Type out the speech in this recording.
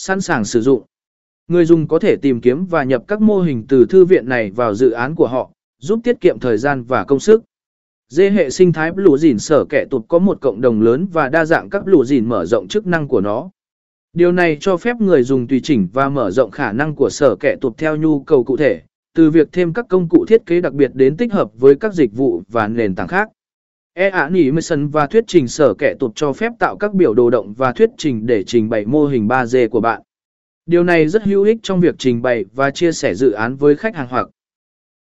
sẵn sàng sử dụng. Người dùng có thể tìm kiếm và nhập các mô hình từ thư viện này vào dự án của họ, giúp tiết kiệm thời gian và công sức. Dê hệ sinh thái Blue Dìn sở kẻ tụt có một cộng đồng lớn và đa dạng các Blue Dìn mở rộng chức năng của nó. Điều này cho phép người dùng tùy chỉnh và mở rộng khả năng của sở kẻ tụt theo nhu cầu cụ thể, từ việc thêm các công cụ thiết kế đặc biệt đến tích hợp với các dịch vụ và nền tảng khác. E-Animation và thuyết trình sở kẻ tụt cho phép tạo các biểu đồ động và thuyết trình để trình bày mô hình 3D của bạn. Điều này rất hữu ích trong việc trình bày và chia sẻ dự án với khách hàng hoặc